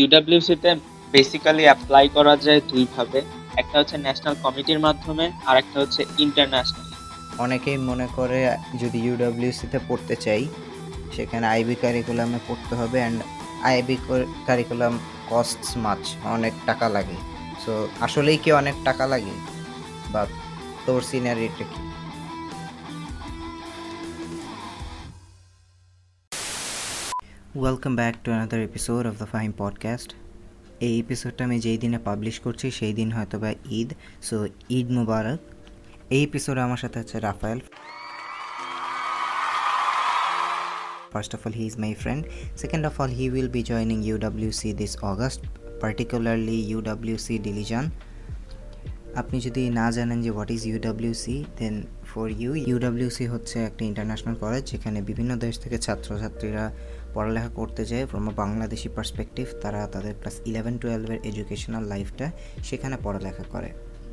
UWC তে basically apply করা যায় দুইভাবে। একটা হচ্ছে ন্যাশনাল কমিটির মাধ্যমে, আর একটা হচ্ছে ইন্টারন্যাশনাল অনেকেই মনে করে যদি ইউডাব্লিউসিতে পড়তে চাই, সেখানে আইবি কারিকুলামে পড়তে হবে and IB curriculum costs much অনেক টাকা লাগে। সো আসলেই কি অনেক টাকা লাগে? বা তোর সিনারিটা কি? Welcome back to another episode of the fame podcast এই এপিসোডটা আমি যেই দিনে পাবলিশ করছি সেই দিন হয়তো বা ঈদ সো ঈদ মুবারক। এই এপিসোডে আমার সাথে আছে Raphael. First of all, he is my friend. Second of all, he will be joining UWC this August, particularly UWC Dilijan আপনি যদি না জানেন যে what is UWC then for you UWC হচ্ছে একটা ইন্টারন্যাশনাল কলেজ যেখানে বিভিন্ন দেশ থেকে ছাত্রছাত্রীরা পড়ালেখা করতে যায় ফ্রম আ বাংলাদেশি পার্সপেক্টিভ তারা তাদের ক্লাস ইলেভেন টুয়েলভের এডুকেশনাল লাইফটা সেখানে পড়ালেখা করে।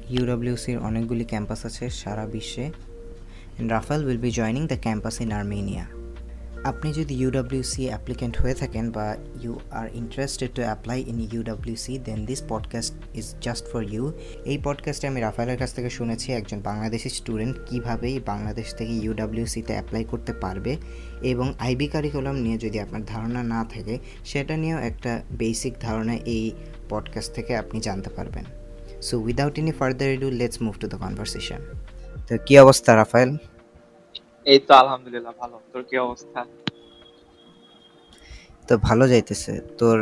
ইউডাব্লিউসির অনেকগুলি ক্যাম্পাস আছে সারা বিশ্বে। And Raphael will be joining the campus in Armenia আপনি যদি ইউডাব্লিউসি অ্যাপ্লিকেন্ট হয়ে থাকেন বা you are interested to apply in UWC then this podcast is just for you এই পডকাস্টে আমি রাফায়েলের কাছ থেকে শুনেছি একজন বাংলাদেশি স্টুডেন্ট কীভাবে বাংলাদেশ থেকে ইউডাব্লিউসিতে অ্যাপ্লাই করতে পারবে এবং আইবি কারিকুলাম নিয়ে যদি আপনার ধারণা না থাকে, সেটা নিয়েও একটা বেসিক ধারণা এই পডকাস্ট থেকে আপনি জানতে পারবেন। So without any further ado let's move to the conversation তো কী অবস্থা, রাফায়েল? এই তো আলহামদুলিল্লাহ ভালো। তোর কি অবস্থা? তো ভালো যাইতেছে। তোর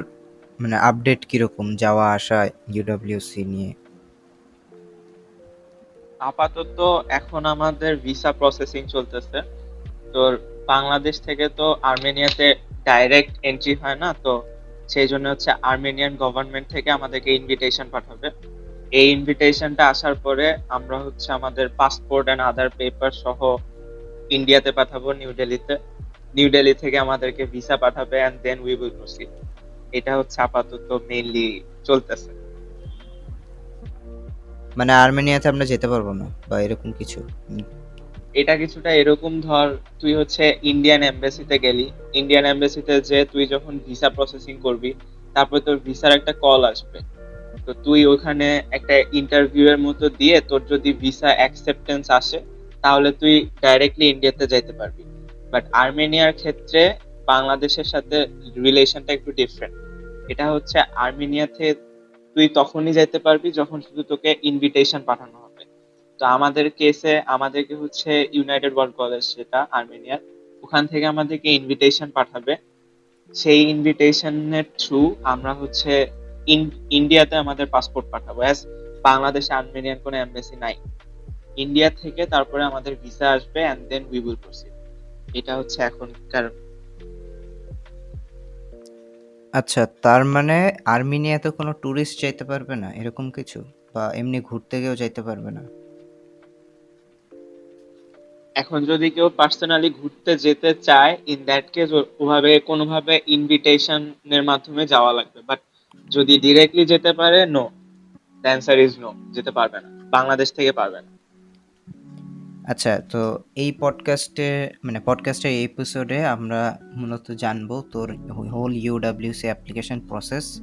মানে আপডেট কীরকম? যাওয়া আসা ইউডব্লিউসি নিয়ে? আপাতত এখন আমাদের ভিসা প্রসেসিং চলতেছে। তোর বাংলাদেশ থেকে তো আর্মেনিয়াতে ডাইরেক্ট এন্ট্রি হয় না তো সেই জন্য হচ্ছে আর্মেনিয়ান গভর্নমেন্ট থেকে আমাদেরকে ইনভিটেশন পাঠাবে। এই ইনভিটেশনটা আসার পরে আমরা হচ্ছে আমাদের পাসপোর্ট অ্যান্ড আদার পেপার সহ ইন্ডিয়াতে পাঠাবো নিউ দিল্লিতে নিউ দিল্লি থেকে আমাদেরকে ভিসা পাঠাবে and then we will proceed এটা হচ্ছে আপাতত মেইনলি চলতেছে। মানে আর্মেনিয়াতে আমরা যেতে পারব না বা এরকম কিছু? এটা কিছুটা এরকম ধর তুই হচ্ছে ইন্ডিয়ান এমবাসিতে গেলি। ইন্ডিয়ান এমবাসিতে যে তুই যখন ভিসা প্রসেসিং করবি তারপর তোর ভিসার একটা কল আসবে। তো তুই ওখানে একটা ইন্টারভিউ এর মতো দিয়ে তোর যদি ভিসা অ্যাকসেপ্টেন্স আসে তাহলে তুই ডাইরেক্টলি ইন্ডিয়াতে যাইতে পারবি। বাট আর্মেনিয়ার ক্ষেত্রে বাংলাদেশের সাথে রিলেশনটা একটু ডিফারেন্ট এটা হচ্ছে আর্মেনিয়াতে তুই তখনই যাইতে পারবি যখন শুধু তোকে ইনভিটেশন পাঠানো হবে। তো আমাদের কেসে আমাদেরকে হচ্ছে ইউনাইটেড ওয়ার্ল্ড কলেজ সেটা আর্মেনিয়ার ওখান থেকে আমাদেরকে ইনভিটেশন পাঠাবে। সেই ইনভিটেশনের থ্রু আমরা হচ্ছে ইন্ডিয়াতে আমাদের পাসপোর্ট পাঠাবো। অ্যাজ বাংলাদেশে আর্মেনিয়ান কোনো এমবেসি নাই। ইন্ডিয়া থেকে তারপরে আমাদের ভিসা আসবে and then we will proceed এটা হচ্ছে এখনকার আচ্ছা তার মানে আর্মেনিয়াতে কোনো ট্যুরিস্ট যাইতে পারবে না এরকম কিছু? বা এমনি ঘুরতে গিয়েও যাইতে পারবে না? এখন যদি কেউ পার্সোনালি ঘুরতে যেতে চায় ইন দ্যাট কেস ওভাবে কোনোভাবে ইনভিটেশনের মাধ্যমে যাওয়া লাগবে। বাট যদি ডিরেক্টলি যেতে পারে no the answer is no যেতে পারবে না। বাংলাদেশ থেকে পারবে না। আচ্ছা তো এই পডকাস্টে মানে পডকাস্টের এই এপিসোডে আমরা মূলত জানব তোর হোল ইউডাব্লিউসি অ্যাপ্লিকেশন প্রসেস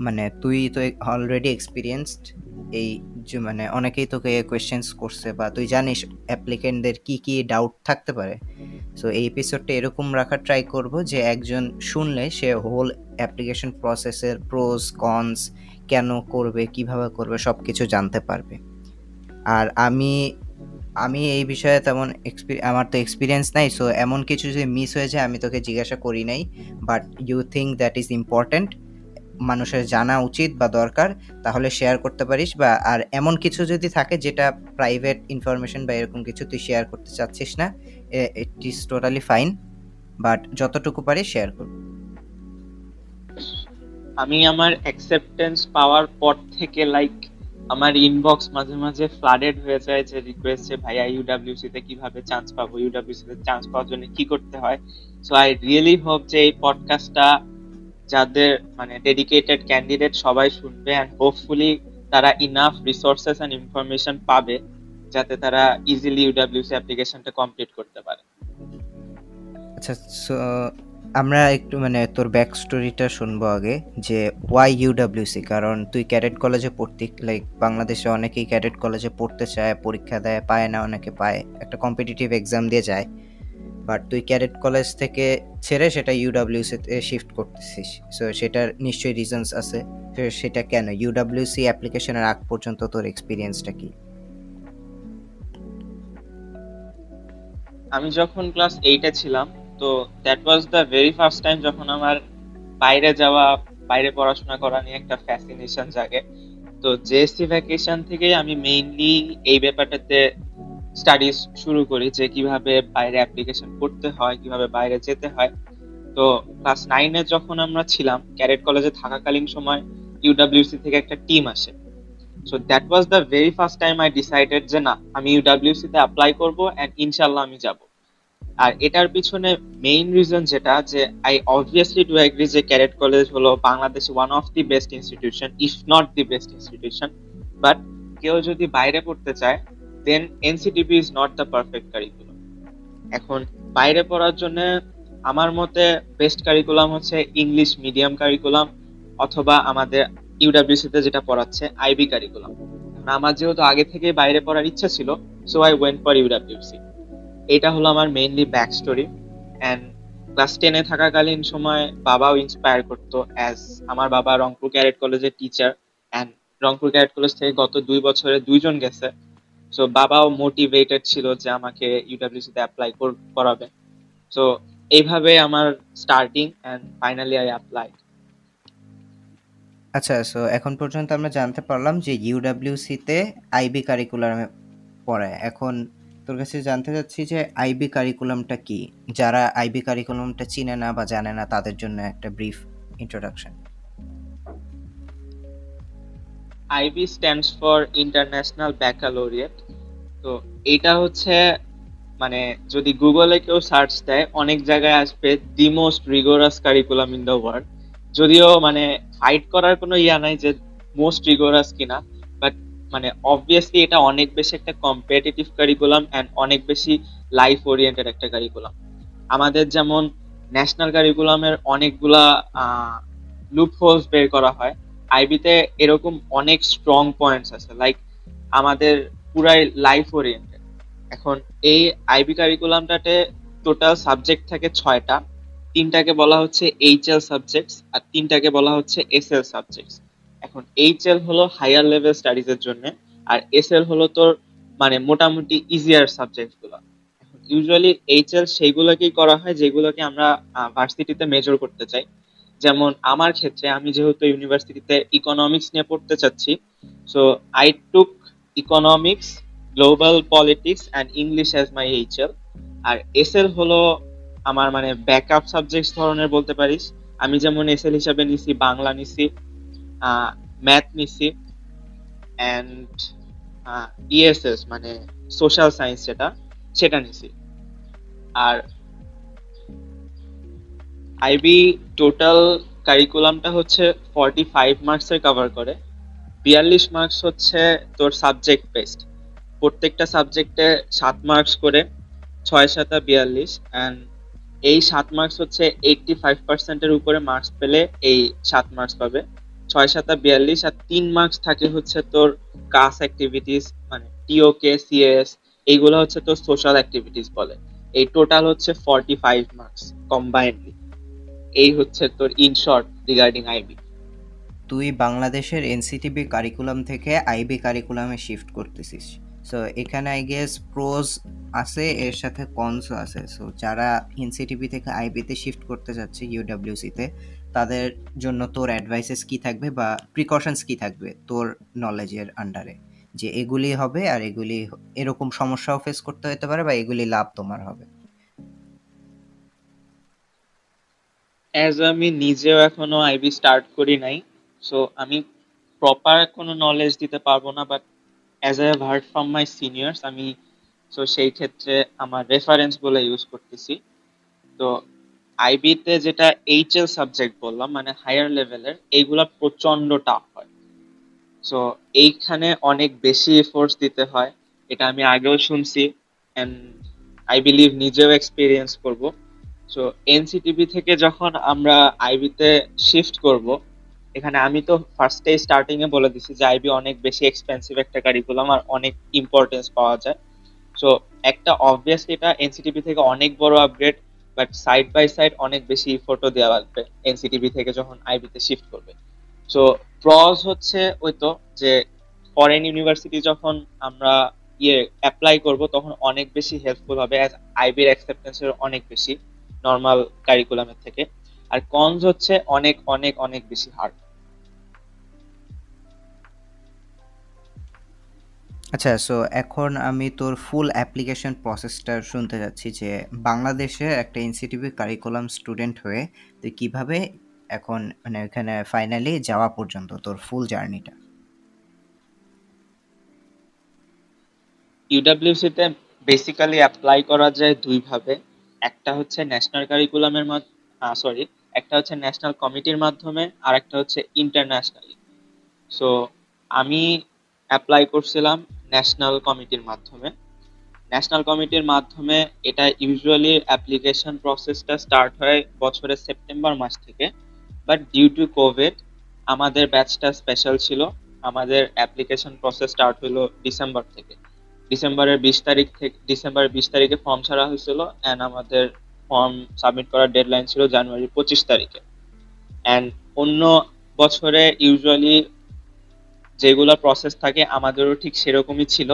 মানে তুই তো অলরেডি এক্সপিরিয়েন্সড এই যে মানে অনেকেই তোকে কোয়েশ্চেন্স করছে বা তুই জানিস অ্যাপ্লিকেন্টদের কি কি ডাউট থাকতে পারে। সো এই এপিসোডটা এরকম রাখার ট্রাই করব যে একজন শুনলে সে হোল অ্যাপ্লিকেশন প্রসেসের প্রোজ কনস কেন করবে, কীভাবে করবে সব কিছু জানতে পারবে। আর আমি আমি এই বিষয়ে তেমন আমার তো এক্সপিরিয়েন্স নাই সো এমন কিছু যদি মিস হয়ে যায়, আমি তোকে জিজ্ঞাসা করি নাই। But you think that is important মানুষের জানা উচিত বা দরকার, তাহলে শেয়ার করতে পারিস বা আর এমন কিছু যদি থাকে যেটা প্রাইভেট ইনফরমেশন বা এরকম কিছু তুই শেয়ার করতে চাচ্ছিস না it is totally fine but যতটুকু পারি শেয়ার করব আমি আমার অ্যাকসেপ্টেন্স পাওয়ার পর থেকে লাইক আমার ইনবক্স মাঝে মাঝে ফ্লাডেড হয়ে যায় যে রিকোয়েস্ট যে, ভাইয়া ইউডাব্লিউসি তে কীভাবে চান্স পাবো? ইউডাব্লিউসি তে চান্স পাওয়ার জন্য কি করতে হয়? সো আই রিয়েলি হোপ যে এই পডকাস্টটা যাদের মানে ডেডিকেটেড ক্যান্ডিডেট সবাই শুনবে অ্যান্ড হোপফুলি তারা ইনাফ রিসোর্সেস অ্যান্ড ইনফরমেশন পাবে যাতে তারা ইজিলি ইউডাব্লিউসি অ্যাপ্লিকেশনটা কমপ্লিট করতে পারে। আচ্ছা আমরা একটু মানে তোর ব্যাক স্টোরিটা শুনব আগে, যে ওয়াই ইউডাব্লিউসি কারণ তুই ক্যাডেট কলেজে পড়তি লাইক বাংলাদেশে অনেকেই ক্যাডেট কলেজে পড়তে চায়, পরীক্ষা দেয়, পায় না, অনেকে পায়। একটা কম্পিটিটিভ এক্সাম দিয়ে যায়। বাট তুই ক্যাডেট কলেজ থেকে ছেড়ে সেটা ইউডাব্লিউসিতে শিফট করতেছিস। সো সেটার নিশ্চয়ই রিজনস আছে। সেটা কেন? ইউডাব্লিউসি অ্যাপ্লিকেশনের আগ পর্যন্ত তোর এক্সপিরিয়েন্সটা কি? আমি যখন ক্লাস এইটে ছিলাম তো that was the very first time যখন আমার বাইরে যাওয়া, বাইরে পড়াশোনা করা নিয়ে একটা ফ্যাসিনেশন জাগে। তো জেএসসি ভ্যাকেশন থেকেই আমি মেইনলি এই ব্যাপারটাতে স্টাডিজ শুরু করি যে কীভাবে বাইরে অ্যাপ্লিকেশন করতে হয়, কীভাবে বাইরে যেতে হয়। তো ক্লাস নাইনে যখন আমরা ছিলাম ক্যারেট কলেজে থাকাকালীন সময় ইউডাব্লিউসি থেকে একটা টিম আসে। So that was the very first time I decided যে না, আমি ইউডাব্লিউসি তে অ্যাপ্লাই করব অ্যান্ড ইনশাল্লাহ আমি যাব। আর এটার পিছনে মেইন রিজন যেটা যে আই অবভিয়াসলি ডু এগ্রি যে ক্যারেট কলেজ হলো Bangladesh one of the best institution if not the best institution but কেউ যদি বাইরে পড়তে চায় then NCTB is not the perfect curriculum এখন বাইরে পড়ার জন্য আমার মতে বেস্ট কারিকুলাম হচ্ছে ইংলিশ মিডিয়াম কারিকুলাম অথবা আমাদের ইউডাব্লিউসি তে যেটা পড়াচ্ছে আইবি কারিকুলাম আমার যেহেতু আগে থেকে বাইরে পড়ার ইচ্ছা ছিল so I went for UWC এটা হলো আমার mainly back story and class টেনে থাকাকালীন সময় বাবাও ইন্সপায়ার করতো অ্যাজ আমার বাবা রংপুর ক্যারেট কলেজের teacher and Rangpur cadet college থেকে গত দুই বছরে দুইজন গেছে। সো বাবাও মোটিভেটেড ছিল যে আমাকে ইউডাব্লিউসি তে অ্যাপ্লাই করাবে। সো এইভাবে আমার starting and finally I apply আচ্ছা সো এখন পর্যন্ত আমরা জানতে পারলাম যে ইউডাব্লিউসিতে আইবি কারিকুলামে পড়ায়। এখন তোর কাছে জানতে চাচ্ছি যে আইবি কারিকুলামটা কি? যারা আইবি কারিকুলামটা চিনে না বা জানে না, তাদের জন্য একটা brief introduction IB stands for international baccalaureate তো এটা হচ্ছে মানে যদি গুগলে কেউ সার্চ দেয়, অনেক জায়গায় আসবে the most rigorous curriculum in the world যদিও মানে ফাইট করার কোনো ইয়া নাই যে মোস্ট রিগোরাস কিনা মানে অবভিয়াসলি এটা অনেক বেশি একটা কম্পিটিটিভ কারিকুলাম অ্যান্ড অনেক বেশি লাইফ ওরিয়েন্টেড একটা কারিকুলাম আমাদের যেমন ন্যাশনাল কারিকুলামের অনেকগুলা লুপ হোলস বের করা হয়। আইবিতে এরকম অনেক স্ট্রং পয়েন্টস আছে। লাইক আমাদের পুরাই লাইফ ওরিয়েন্টেড এখন এই আইবি কারিকুলামটাতে টোটাল সাবজেক্ট থাকে ছয়টা। তিনটাকে বলা হচ্ছে এইচএল সাবজেক্টস আর তিনটাকে বলা হচ্ছে এসএল সাবজেক্টস এখন এইচএল হলো হায়ার লেভেল স্টাডিজ এর জন্য, আর এসএল হলো তোর মানে মোটামুটি ইজিয়ার সাবজেক্টগুলো। ইউজুয়ালি এইচএল সেইগুলোকেই করা হয় যেগুলোকে আমরা ভার্সিটিতে মেজর করতে চাই। যেমন আমার ক্ষেত্রে আমি যেহেতু ইউনিভার্সিটিতে ইকোনমিক্স নিয়ে পড়তে চাচ্ছি so I took economics global politics and English as my HL R SL হলো আমার মানে ব্যাকআপ সাবজেক্টস ধরনের বলতে পারিস। আমি যেমন এসএল হিসাবে নিছি, বাংলা নিছি ম্যাথ নিছি অ্যান্ড ইএসএস মানে সোশ্যাল সায়েন্স যেটা, সেটা নিছি। আর আইবি টোটাল কারিকুলামটা হচ্ছে ফর্টি ফাইভ মার্কসের কভার করে। বিয়াল্লিশ মার্কস হচ্ছে তোর সাবজেক্ট বেসড প্রত্যেকটা সাবজেক্টে সাত মার্কস করে, ছয় সাতা বিয়াল্লিশ অ্যান্ড এই সাত মার্কস হচ্ছে এইটটি ফাইভ পার্সেন্টের উপরে মার্কস পেলে এই সাত মার্কস পাবে। ছয় সাতা বিয়াল্লিশ আর তিন মার্কস থাকে হচ্ছে তোর কাস অ্যাক্টিভিটিস মানে টিওকে সিএস এইগুলো হচ্ছে তোর সোশ্যাল অ্যাক্টিভিটিস বলে। এই টোটাল হচ্ছে ফর্টি ফাইভ মার্কস কম্বাইন্ডলি এই হচ্ছে তোর ইন শর্ট রিগার্ডিং আইবি তুই বাংলাদেশের এনসিটিবি কারিকুলাম থেকে আইবি কারিকুলামে শিফট করতেছিস। সো এখানে আই গেস প্রোজ আছে, এর সাথে কনসও আছে। সো যারা এনসিটিভি থেকে আইবিতে শিফট করতে যাচ্ছে ইউডাব্লিউসিতে তাদের জন্য তোর অ্যাডভাইসেস কি থাকবে বা প্রিকশনস কি থাকবে তোর নলেজের আন্ডারে যে এগুলি হবে আর এগুলি এরকম সমস্যাও ফেস করতে হতে পারে বা এগুলি লাভ তোমার হবে। অ্যাজ আমি নিজেও এখনও আইবি স্টার্ট করি নাই সো আমি প্রপার কোনো নলেজ দিতে পারব না but as I have heard from my seniors আমি সো সেই ক্ষেত্রে আমার রেফারেন্স বলে ইউজ করতেছি। তো আইবিতে যেটা এইচএল সাবজেক্ট বললাম মানে হায়ার লেভেলের এইগুলো প্রচণ্ড টাফ হয়। সো এইখানে অনেক বেশি এফোর্টস দিতে হয়, এটা আমি আগেও শুনছি অ্যান্ড আই বিলিভ নিজেও এক্সপিরিয়েন্স করব। সো এনসিটিভি থেকে যখন আমরা আইবিতে শিফট করব এখানে আমি তো ফার্স্টে স্টার্টিং এ বলে দিছি যে আইবি অনেক বেশি এক্সপেন্সিভ একটা কারিকুলাম আর অনেক ইম্পর্টেন্স পাওয়া যায়। সো একটা অবভিয়াসলি এটা এনসিটিভি থেকে অনেক বড় upgrade but side by side অনেক বেশি ফটো দেওয়া লাগবে এনসিটিভি থেকে যখন আইবিতে শিফট করবে। সো প্রজ হচ্ছে ওই তো যে ফরেন ইউনিভার্সিটি যখন আমরা ইয়ে অ্যাপ্লাই করব, তখন অনেক বেশি হেল্পফুল হবে অ্যাজ আইবির অ্যাকসেপ্টেন্সের অনেক বেশি নর্মাল কারিকুলামের থেকে। আর কনস হচ্ছে অনেক অনেক অনেক বেশি হার্ড আচ্ছা সো এখন আমি তোর ফুল অ্যাপ্লিকেশন প্রসেসটা শুনতে যাচ্ছি যে বাংলাদেশে একটা এনসিটিভি কারিকুলাম স্টুডেন্ট হয়ে তুই কীভাবে এখন মানে ওখানে ফাইনালি যাওয়া পর্যন্ত তোর ফুল জার্নিটা ইউডাব্লিউসিতে বেসিক্যালি অ্যাপ্লাই করা যায় দুইভাবে একটা হচ্ছে ন্যাশনাল কারিকুলামের সরি একটা হচ্ছে ন্যাশনাল কমিটির মাধ্যমে আর একটা হচ্ছে ইন্টারন্যাশনালি সো আমি অ্যাপ্লাই করছিলাম ন্যাশনাল কমিটির মাধ্যমে। ন্যাশনাল কমিটির মাধ্যমে এটা ইউজুয়ালি অ্যাপ্লিকেশন প্রসেসটা স্টার্ট হয় বছরের সেপ্টেম্বর মাস থেকে। বাট ডিউ টু কোভিড আমাদের ব্যাচটা স্পেশাল ছিল। আমাদের অ্যাপ্লিকেশন প্রসেস স্টার্ট হলো ডিসেম্বর থেকে। ডিসেম্বরের বিশ তারিখ থেকে ডিসেম্বরের বিশ তারিখে ফর্ম ছাড়া হয়েছিল অ্যান্ড আমাদের ফর্ম সাবমিট করার ডেডলাইন ছিল জানুয়ারি পঁচিশ তারিখে। অ্যান্ড অন্য বছরে ইউজুয়ালি যেগুলো প্রসেস থাকে, আমাদেরও ঠিক সেরকমই ছিল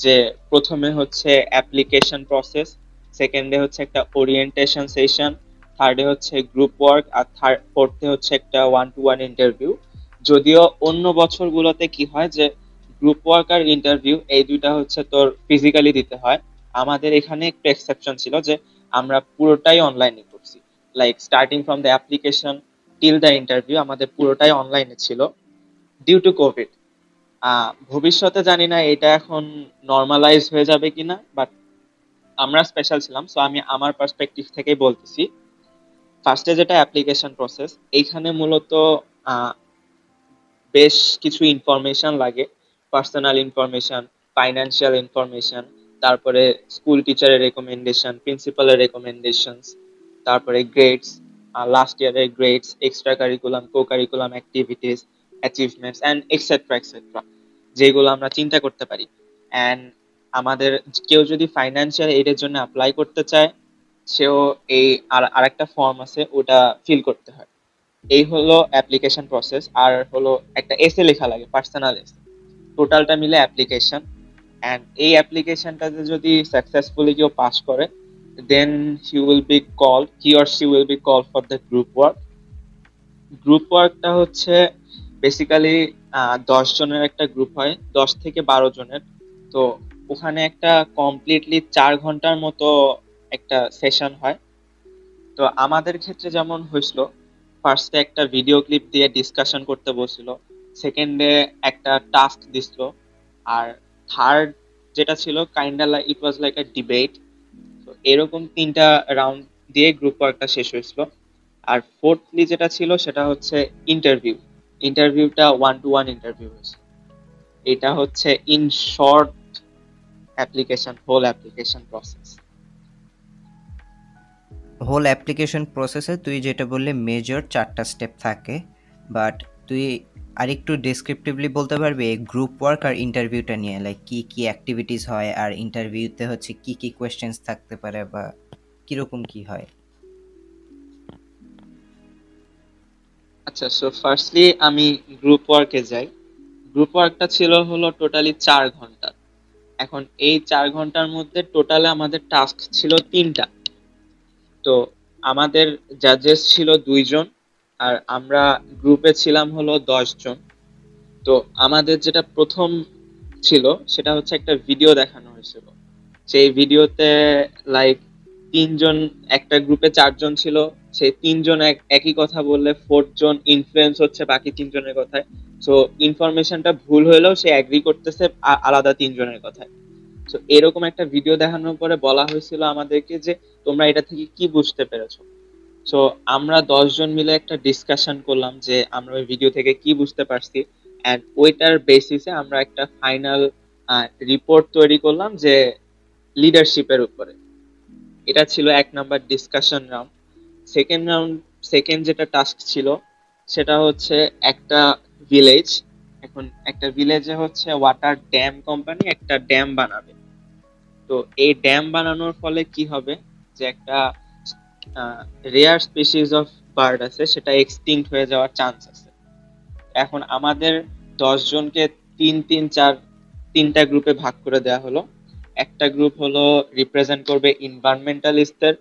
যে প্রথমে হচ্ছে অ্যাপ্লিকেশন প্রসেস সেকেন্ডে হচ্ছে একটা ওরিয়েন্টেশন সেশন থার্ডে হচ্ছে গ্রুপ ওয়ার্ক আর থার্ড ফোর্থে হচ্ছে একটা ওয়ান টু ওয়ান ইন্টারভিউ যদিও অন্য বছরগুলোতে কি হয় যে গ্রুপ ওয়ার্ক আর ইন্টারভিউ এই দুইটা হচ্ছে তোর ফিজিক্যালি দিতে হয়। আমাদের এখানে একটু এক্সেপশন ছিল যে আমরা পুরোটাই অনলাইনে করছি। Like starting from the application till the interview আমাদের পুরোটাই অনলাইনে ছিল। ডিউ টু কোভিড ভবিষ্যতে জানি না এটা এখন নর্মালাইজ হয়ে যাবে কিনা বাট আমরা স্পেশাল ছিলাম সো আমি আমার পার্সপেক্টিভ থেকেই বলতেছি। ফার্স্টে যেটা অ্যাপ্লিকেশন প্রসেস এইখানে মূলত বেশ কিছু ইনফরমেশন লাগে। পার্সোনাল ইনফরমেশন ফাইন্যান্সিয়াল ইনফরমেশন তারপরে স্কুল টিচারের রেকমেন্ডেশন প্রিন্সিপালের রেকমেন্ডেশনস তারপরে গ্রেডস লাস্ট ইয়ারের grades extra curriculum co curriculum activities achievements and etcetera etcetera যেগুলো আমরা চিন্তা করতে পারি। অ্যান্ড আমাদের, কেউ যদি ফাইন্যান্সিয়াল এডের জন্য অ্যাপ্লাই করতে চায়, সেও এই আর, আরেকটা ফর্ম আছে, ওটা ফিল করতে হয়। এই হলো অ্যাপ্লিকেশন প্রসেস আর হলো একটা এসে লেখা লাগে পার্সোনাল এসে টোটালটা মিলে অ্যাপ্লিকেশন অ্যান্ড এই অ্যাপ্লিকেশনটাতে যদি সাকসেসফুলি কেউ পাস করে then he will be call he or she will be call for the group work group ওয়ার্কটা হচ্ছে বেসিক্যালি দশ জনের একটা গ্রুপ হয়, দশ থেকে বারো জনের। তো ওখানে একটা কমপ্লিটলি চার ঘণ্টার মতো একটা সেশন হয়। তো আমাদের ক্ষেত্রে যেমন হয়েছিল ফার্স্টে একটা ভিডিও ক্লিপ দিয়ে ডিসকাশন করতে বসছিল সেকেন্ডে একটা টাস্ক দিছিল, আর থার্ড যেটা ছিল kinda it was like a debate তো এরকম তিনটা রাউন্ড দিয়ে গ্রুপ ওয়ার্কটা শেষ হয়েছিল। আর ফোর্থলি যেটা ছিল, সেটা হচ্ছে ইন্টারভিউ ইন্টারভিউটা ওয়ান টু ওয়ান ইন্টারভিউ হয়েছে। এটা হচ্ছে in short application whole application process whole application প্রসেসে তুই যেটা বললে মেজর চারটা স্টেপ থাকে বাট তুই আরেকটু ডেসক্রিপটিভলি বলতে পারবি গ্রুপ ওয়ার্ক আর ইন্টারভিউটা নিয়ে লাইক কি কি অ্যাক্টিভিটিস হয়, আর ইন্টারভিউতে হচ্ছে কি কি কোয়েশ্চেন্স থাকতে পারে বা কীরকম কি হয়। আচ্ছা সো ফার্স্টলি আমি গ্রুপ ওয়ার্কে যাই। গ্রুপ ওয়ার্কটা ছিল হলো টোটালি চার ঘণ্টা। এখন এই চার ঘণ্টার মধ্যে টোটালে আমাদের টাস্ক ছিল তিনটা। তো আমাদের জাজেস ছিল দুইজন আর আমরা গ্রুপে ছিলাম হলো দশ জন তো আমাদের যেটা প্রথম ছিল সেটা হচ্ছে একটা ভিডিও দেখানো হয়েছিল। সেই ভিডিওতে লাইক তিনজন, একটা গ্রুপে চারজন ছিল। সেই তিনজন একই কথা বললে ফোর্থ জন ইনফ্লুয়েন্স হচ্ছে, বাকি তিনজনের কথায়। সো ইনফরমেশনটা ভুল হলেও সে অ্যাগ্রি করতেছে আলাদা তিনজনের কথায়। তো এরকম একটা ভিডিও দেখানোর পরে বলা হয়েছিল আমাদেরকে যে, তোমরা এটা থেকে কি বুঝতে পেরেছ? সো আমরা দশজন মিলে একটা ডিসকাশন করলাম যে, আমরা ওই ভিডিও থেকে কি বুঝতে পারছি? অ্যান্ড ওইটার বেসিসে আমরা একটা ফাইনাল রিপোর্ট তৈরি করলাম যে লিডারশিপের উপরে। এটা ছিল এক number discussion round second round second যেটা টাস্ক ছিল, সেটা হচ্ছে একটা ভিলেজ এখন একটা ভিলেজে হচ্ছে ওয়াটার ড্যাম কোম্পানি একটা ড্যাম বানাবে। তো এই ড্যাম বানানোর ফলে কি হবে? যে একটা রেয়ার স্পিসিস অফ বার্ড আছে, সেটা এক্সটিংক্ট হয়ে যাওয়ার চান্স আছে। এখন আমাদের দশজনকে তিন তিন, চার, তিনটা গ্রুপে ভাগ করে দেওয়া হলো। একটা গ্রুপ হলো রিপ্রেজেন্ট করবে ইনভায়রনমেন্টালিস্টদের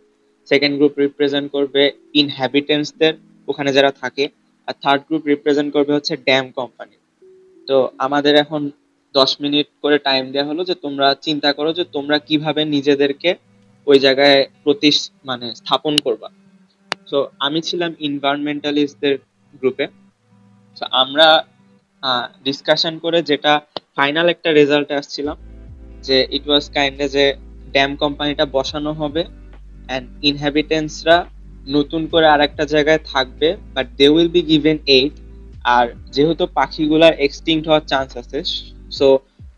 সেকেন্ড গ্রুপ রিপ্রেজেন্ট করবে ইনহ্যাবিটেন্টসদের ওখানে যারা থাকে। আর থার্ড গ্রুপ রিপ্রেজেন্ট করবে হচ্ছে ড্যাম কোম্পানি তো আমাদের এখন দশ মিনিট করে টাইম দেওয়া হলো যে তোমরা চিন্তা করো যে তোমরা কীভাবে নিজেদেরকে ওই জায়গায় প্রতি মানে স্থাপন করবা। তো আমি ছিলাম ইনভায়রনমেন্টালিস্টদের গ্রুপে তো আমরা ডিসকাশন করে যেটা ফাইনাল একটা রেজাল্ট আসছিলাম যে ইট ওয়াজ কাইন্ড যে ড্যাম কোম্পানিটা বসানো হবে অ্যান্ড ইনহ্যাবিটেন্সরা নতুন করে আর একটা জায়গায় থাকবে but they will be given aid আর যেহেতু পাখিগুলার এক্সটিংক্ট হওয়ার চান্স আছে সো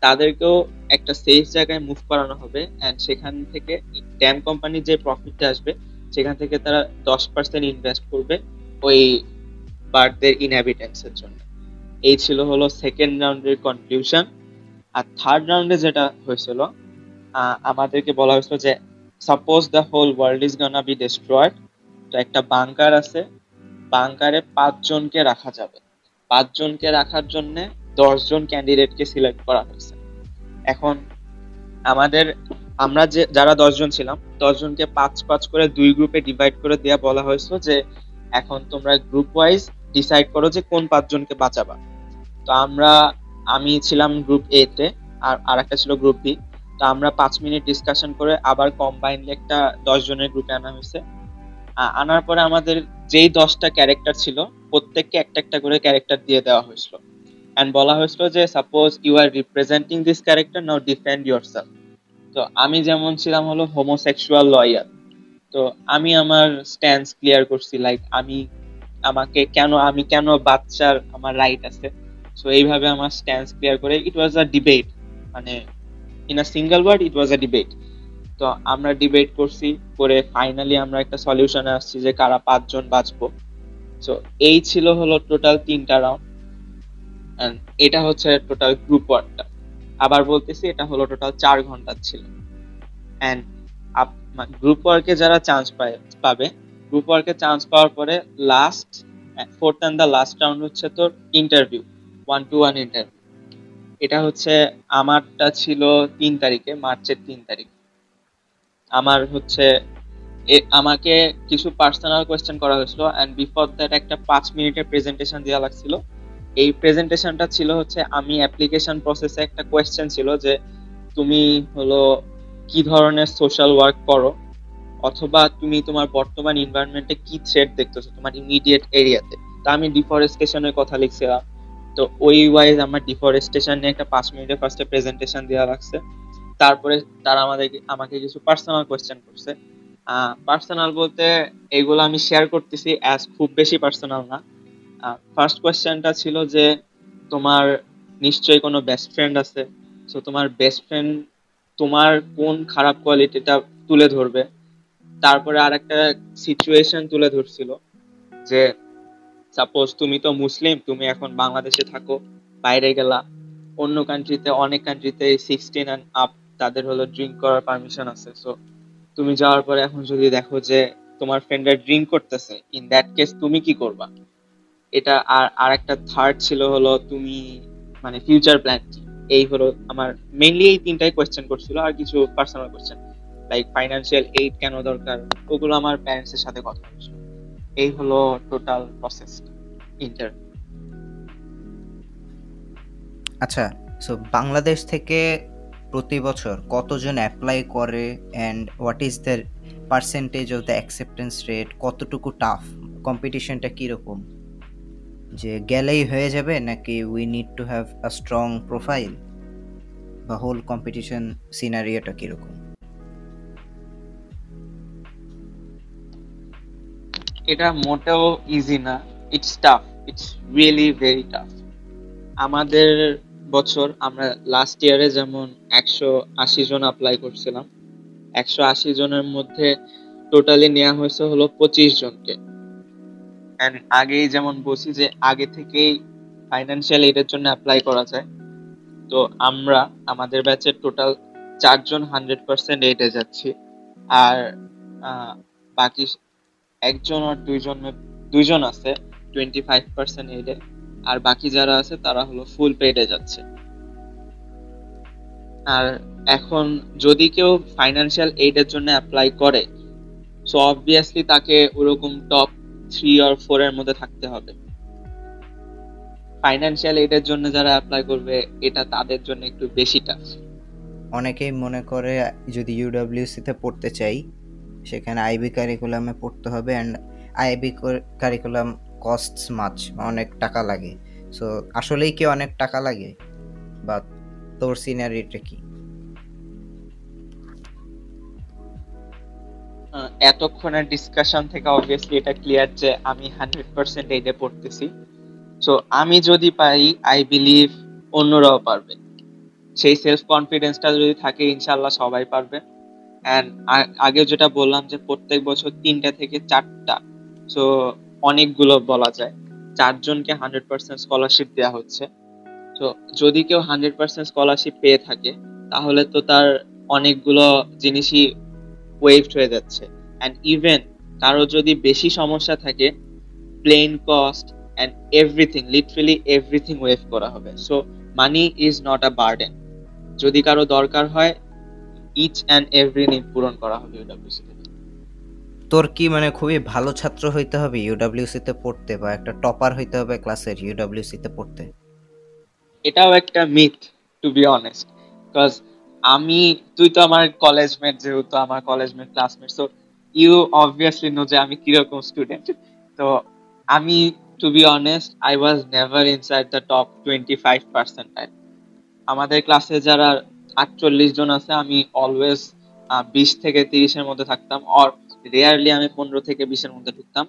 তাদেরকেও একটা সেফ জায়গায় মুভ করানো হবে অ্যান্ড সেখান থেকে ড্যাম কোম্পানির যে প্রফিটটা আসবে, সেখান থেকে তারা দশ পার্সেন্ট ইনভেস্ট করবে ওই বার্ডদের ইনহ্যাবিটেন্টসের জন্য। এই ছিল হলো সেকেন্ড রাউন্ডের কনক্লুশন আর থার্ড রাউন্ডে যেটা হয়েছিল আমাদেরকে বলা হয়েছিল যে suppose the whole world is gonna be destroyed তো একটা বাংকার আছে বাংকারে পাঁচজনকে রাখা যাবে। পাঁচজনকে রাখার জন্য দশজন ক্যান্ডিডেটকে সিলেক্ট করা হয়েছে। এখন আমাদের, আমরা যে, যারা দশজন ছিলাম, দশজনকে পাঁচ পাঁচ করে দুই গ্রুপে ডিভাইড করে দেওয়া বলা হয়েছিল যে, এখন তোমরা গ্রুপ ওয়াইজ ডিসাইড করো যে কোন পাঁচজনকে বাঁচাবা। তো আমরা আমি ছিলাম গ্রুপ এ তে আর আরেকটা ছিল গ্রুপ বি তো আমরা পাঁচ মিনিট ডিসকাশন করে আবার কম্বাইনলি একটা দশ জনের গ্রুপে আনা হয়েছে। আনার পরে আমাদের যেই দশটা ক্যারেক্টার ছিল, প্রত্যেককে একটা একটা করে ক্যারেক্টার দিয়ে দেওয়া হয়েছিল। অ্যান্ড বলা হয়েছিল যে suppose you are representing this character now defend yourself তো আমি যেমন ছিলাম হলো হোমোসেক্সুয়াল লয়ার তো আমি আমার স্ট্যান্স ক্লিয়ার করছি লাইক আমি আমাকে কেন, আমি কেন বাচ্চার আমার রাইট আছে? সো এইভাবে আমার স্ট্যান্স ক্লিয়ার করে ইট ওয়াজ আ ডিবেট মানে in a single word it was a debate তো আমরা ডিবেট করছি, করে ফাইনালি আমরা একটা সলিউশনে আসছি যে কারা পাঁচজন বাঁচবো। সো এই ছিল হলো টোটাল তিনটা রাউন্ড এটা হচ্ছে টোটাল গ্রুপ ওয়ার্কটা আবার বলতেছি, এটা হলো টোটাল চার ঘণ্টা ছিল। অ্যান্ড গ্রুপ ওয়ার্কে যারা চান্স পায়, পাবে গ্রুপ ওয়ার্কে চান্স পাওয়ার পরে last fourth and the last round হচ্ছে তোর interview one to one interview এটা হচ্ছে আমারটা ছিল তিন তারিখে, মার্চের তিন তারিখ। আমার হচ্ছে আমাকে কিছু পার্সোনাল কোয়েশ্চেন করা হয়েছিল অ্যান্ড বিফোর দ্যাট একটা পাঁচ মিনিটের প্রেজেন্টেশন দেওয়া লাগছিল। এই প্রেজেন্টেশনটা ছিল হচ্ছে আমি অ্যাপ্লিকেশন প্রসেসে একটা কোয়েশ্চেন ছিল যে তুমি হলো কি ধরনের সোশ্যাল ওয়ার্ক করো? অথবা তুমি তোমার বর্তমান এনভায়রনমেন্টে কি থ্রেট দেখতেছো তোমার ইমিডিয়েট এরিয়াতে তা? আমি ডিফরেস্টেশনের কথা লিখছিলাম। তো ওই ওয়াইজ আমার ডিফরেস্টেশন নিয়ে একটা পাঁচ মিনিটের ফার্স্টে প্রেজেন্টেশন দেওয়া লাগছে। তারপরে তারা আমাদের আমাকে কিছু পার্সোনাল কোয়েশ্চেন করছে। পার্সোনাল বলতে এগুলো আমি শেয়ার করতেছি অ্যাজ খুব বেশি পার্সোনাল না। ফার্স্ট কোয়েশ্চেনটা ছিল যে, তোমার নিশ্চয়ই কোনো বেস্ট ফ্রেন্ড আছে? সো তোমার বেস্ট ফ্রেন্ড তোমার কোন খারাপ কোয়ালিটিটা তুলে ধরবে? তারপরে আর একটা সিচুয়েশন তুলে ধরছিল যে সাপোজ তুমি তো মুসলিম, তুমি এখন বাংলাদেশে থাকো, বাইরে গেলা, অন্য কান্ট্রিতে অনেক কান্ট্রিতে সিক্সটিন অ্যান্ড আপ তাদের হলো ড্রিঙ্ক করার পারমিশন আছে। সো তুমি যাওয়ার পরে এখন যদি দেখো যে তোমার ফ্রেন্ডরা ড্রিঙ্ক করতেছে ইন দ্যাট কেস তুমি কি করবা? এটা আর আর একটা থার্ড ছিল হলো তুমি মানে ফিউচার প্ল্যান কি? এই হলো আমার মেইনলি এই তিনটাই কোয়েশ্চেন করছিল, আর কিছু personal question like financial aid কেন দরকার? ওগুলো আমার প্যারেন্টস এর সাথে কথা হচ্ছিল এই হলো টোটাল প্রসেস ইন্টার আচ্ছা সো বাংলাদেশ থেকে প্রতি বছর কতজন অ্যাপ্লাই করে and what is the percentage of the acceptance rate কতটুকু টাফ কম্পিটিশনটা কীরকম? যে গেলেই হয়ে যাবে নাকি we need to have a strong profile বা হোল কম্পিটিশন সিনারিওটা কীরকম? এটা মোটেও ইজি না। It's tough it's really very tough আমাদের বছর আমরা লাস্ট ইয়ারে যেমন একশো আশি জন অ্যাপ্লাই করছিলাম, একশো আশি জনের মধ্যে টোটালি নেওয়া হয়েছে হলো পঁচিশ জনকে। আগেই যেমন বলছি যে আগে থেকেই ফাইন্যান্সিয়াল এইডের জন্য অ্যাপ্লাই করা যায়। তো আমরা, আমাদের ব্যাচের টোটাল চারজন হান্ড্রেড পার্সেন্ট এইডে যাচ্ছি। আর বাকি একজন আর দুইজন দুইজন আছে টোয়েন্টি ফাইভ পার্সেন্ট এইডে আর বাকি যারা আছে, তারা হলো ফুল পেডে যাচ্ছে। আর এখন যদি কেউ ফাইন্যান্সিয়াল এইডের জন্য অ্যাপ্লাই করে সো অবভিয়াসলি তাকে ওরকম টপ থ্রি আর ফোর এর মধ্যে থাকতে হবে। ফাইন্যান্সিয়াল এইডের জন্য যারা অ্যাপ্লাই করবে, এটা তাদের জন্য একটু বেশি টাফ অনেকেই মনে করে, যদি ইউডব্লিউসিতে পড়তে চাই সেখানে আইবি কারিকুলামে পড়তে হবে and IB curriculum costs much অনেক টাকা লাগে। সো আসলেই কি অনেক টাকা লাগে? বা তোর সিনারিটা কি? এতক্ষণের ডিসকাশন থেকে অবভিয়াসলি এটা ক্লিয়ার যে আমি হান্ড্রেড পার্সেন্ট এইডে পড়তেছি। সো আমি যদি পাই আই বিলিভ অন্যরাও পারবে। সেই সেলফ কনফিডেন্সটা যদি থাকে ইনশাল্লাহ সবাই পারবে। অ্যান্ড আগে যেটা বললাম যে প্রত্যেক বছর তিনটা থেকে চারটা। সো অনেকগুলো বলা যায়। চারজনকে হান্ড্রেড পার্সেন্ট স্কলারশিপ দেওয়া হচ্ছে। তো যদি কেউ হান্ড্রেড পার্সেন্ট স্কলারশিপ পেয়ে থাকে, তাহলে তো তার অনেকগুলো জিনিসই ওয়েভড হয়ে যাচ্ছে। অ্যান্ড ইভেন কারও যদি বেশি সমস্যা থাকে plane cost and everything literally everything waive করা হবে। So money is not a burden যদি কারও দরকার হয় ইচ অ্যান্ড এভরি নিড পূরণ করা হবে ইউডাব্লিউসি থেকে তোর কি মানে খুবই ভালো ছাত্র হইতে হবে ইউডাব্লিউসি তে পড়তে বা একটা টপার হইতে হবে ক্লাসের ইউডাব্লিউসি তে পড়তে? এটাও একটা myth to be honest because আমি তুই তো আমার কলেজ মেট যেহেতু আমার college mate classmate so you obviously know যে আমি কীরকম স্টুডেন্ট তো আমি to be honest I was never inside the top twenty five percentile আমাদের ক্লাসে যারা আটচল্লিশ জন আছে, আমি অলওয়েজ বিশ থেকে তিরিশের মধ্যে থাকতাম অর রেয়ারলি আমি পনেরো থেকে বিশের মধ্যে ঢুকতাম।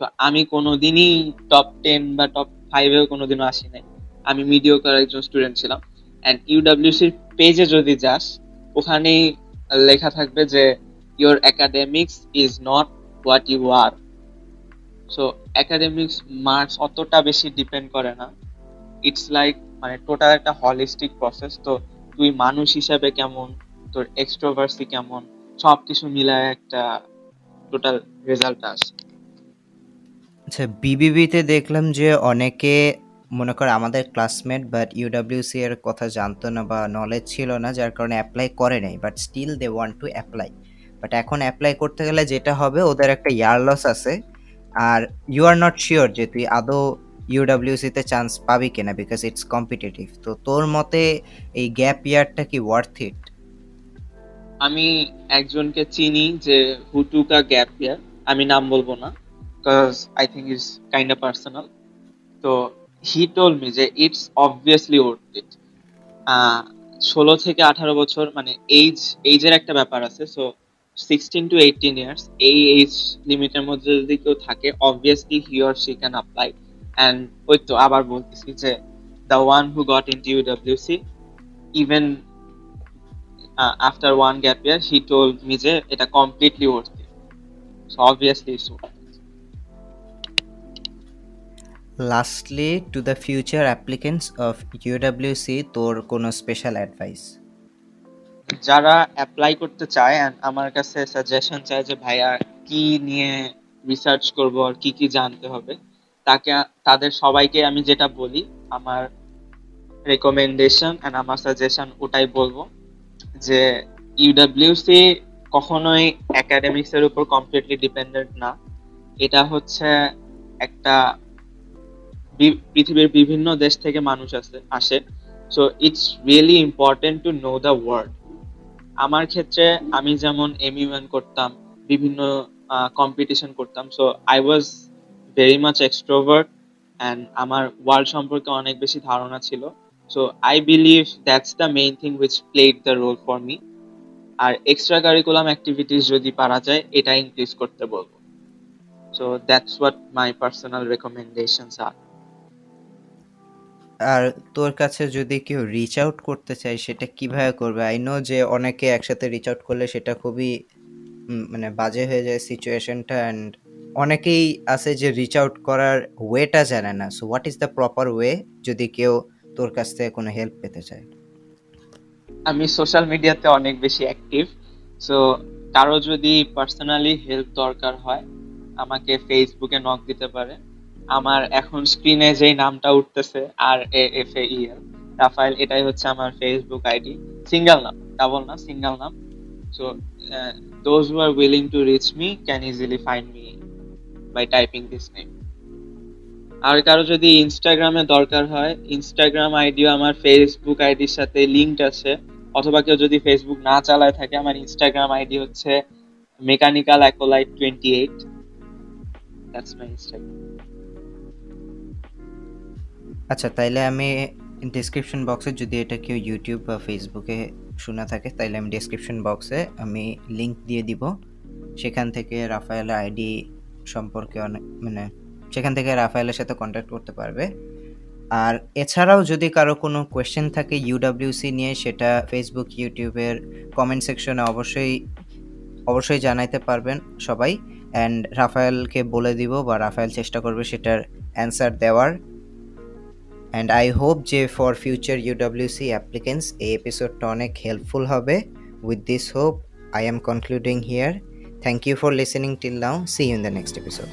তো আমি কোনোদিনই টপ টেন বা টপ ফাইভেও কোনোদিনও আসি নাই। আমি মিডিওকার একজন স্টুডেন্ট ছিলাম। অ্যান্ড ইউডাব্লিউসির পেজে যদি যাস, ওখানেই লেখা থাকবে যে your academics is not what you are so academics marks অতটা বেশি ডিপেন্ড করে না। ইটস লাইক মানে টোটাল একটা হলিস্টিক প্রসেস তো তুই মানুষ হিসাবে কেমন? তোর এক্সট্রোভার্সি কেমন? সব কিছু মিলায় একটা টোটাল রেজাল্ট আসে। আচ্ছা বিবিবিতে দেখলাম যে অনেকে মনে কর আমাদের ক্লাসমেট বাট ইউডাব্লিউসি এর কথা জানতো না বা নলেজ ছিল না, যার কারণে অ্যাপ্লাই করে নাই but still they want to apply but এখন অ্যাপ্লাই করতে গেলে যেটা হবে, ওদের একটা ইয়ার লস আছে। আর ইউ আর নট শিওর যে তুই আদৌ ইউডাব্লিউসিতে চান্স পাবি কিনা বিকজ ইটস কম্পিটিটিভ তো তোর মতে এই গ্যাপ ইয়ারটা কি ওয়ার্থ ইট আমি একজনকে চিনি যে হুটুকা গ্যাপ ইয়ার আমি নাম বলব না because I think it's kind of personal তো হি টোল মি যে ইটস অবভিয়াসলি ওয়ার্থ ইট ষোলো থেকে আঠারো বছর মানে এইজ এইজের একটা ব্যাপার আছে so sixteen to eighteen years এই এইজ লিমিটের মধ্যে যদি কেউ থাকে obviously he or she can apply and ওই তো আবার বলতেছি যে the one who got in to UWC even after one gap year he told me যে এটা completely worth it so obviously it's lastly to the future applicants of UWC তোর কোনো special advice যারা অ্যাপ্লাই করতে চায় and আমার কাছে suggestion চায় যে ভাইয়া কি নিয়ে রিসার্চ করব আর কি কি জানতে হবে তাকে, তাদের সবাইকে আমি যেটা বলি, আমার রেকমেন্ডেশন অ্যান্ড আমার সাজেশন ওটাই বলব যে ইউডাব্লিউসি কখনোই একাডেমিক্স এর উপর কমপ্লিটলি ডিপেন্ডেন্ট না। এটা হচ্ছে একটা পৃথিবীর বিভিন্ন দেশ থেকে মানুষ আসে আসে। So it's really important to know the world আমার ক্ষেত্রে আমি যেমন এমইউএন করতাম, বিভিন্ন কম্পিটিশন করতাম। So I was very much extrovert and আমার ওয়ার্ল্ড সম্পর্কে অনেক বেশি ধারণা ছিল। So I believe that's the main thing which played the role for me R extra curriculum activities যদি পারা যায়, এটা ইনক্রিজ করতে বলব। So that's what my personal recommendations আর আর তোর কাছে যদি কেউ রিচ আউট করতে চায়, সেটা কীভাবে করবে? আই নো যে অনেকে একসাথে রিচ আউট করলে সেটা খুবই মানে বাজে হয়ে যায় সিচুয়েশনটা অ্যান্ড অনেকেই আছে যে রিচ আউট করার ওয়েটা জানে না। So what is the proper way যদি কেউ তোর কাছ থেকে কোনো হেল্প পেতে চায়? আমি সোশ্যাল মিডিয়াতে অনেক বেশি অ্যাক্টিভ সো কারও যদি পার্সোনালি হেল্প দরকার হয়, আমাকে ফেসবুকে নক দিতে পারে। আমার এখন স্ক্রিনে যেই নামটা উঠতেছে আর A F A L Rafael, এটাই হচ্ছে আমার ফেসবুক আইডি সিঙ্গেল নাম ডাবল না সিঙ্গেল নাম। So those who are willing to reach me can easily find me by typing this name আর কারও যদি ইনস্টাগ্রামে দরকার হয় ইনস্টাগ্রাম আইডিও আমার ফেসবুক আইডির সাথে লিঙ্কড আছে, অথবা কেউ যদি ফেসবুক না চালায় থাকে, আমার ইনস্টাগ্রাম আইডি হচ্ছে mechanical acolyte twenty eight that's my Instagram আচ্ছা তাইলে আমি ডিসক্রিপশন বক্সে যদি এটা কেউ ইউটিউব বা ফেসবুকে শোনা থাকে, তাইলে আমি ডিসক্রিপশন বক্সে আমি লিংক দিয়ে দিব। সেখান থেকে রাফায়েল আইডি সম্পর্কে অনেক মানে সেখান থেকে রাফায়েলের সাথে কন্ট্যাক্ট করতে পারবে। আর এছাড়াও যদি কারও কোনো কোয়েশ্চেন থাকে ইউডাব্লিউসি নিয়ে, সেটা ফেসবুক ইউটিউবের কমেন্ট সেকশনে অবশ্যই অবশ্যই জানাইতে পারবেন সবাই। অ্যান্ড রাফায়েলকে বলে দিব বা রাফায়েল চেষ্টা করবে সেটার অ্যান্সার দেওয়ার। অ্যান্ড আই হোপ যে ফর ফিউচার ইউডাব্লিউসি অ্যাপ্লিকেন্টস এই এপিসোডটা অনেক হেল্পফুল হবে। With this hope I am concluding here Thank you for listening till now. See you in the next episode.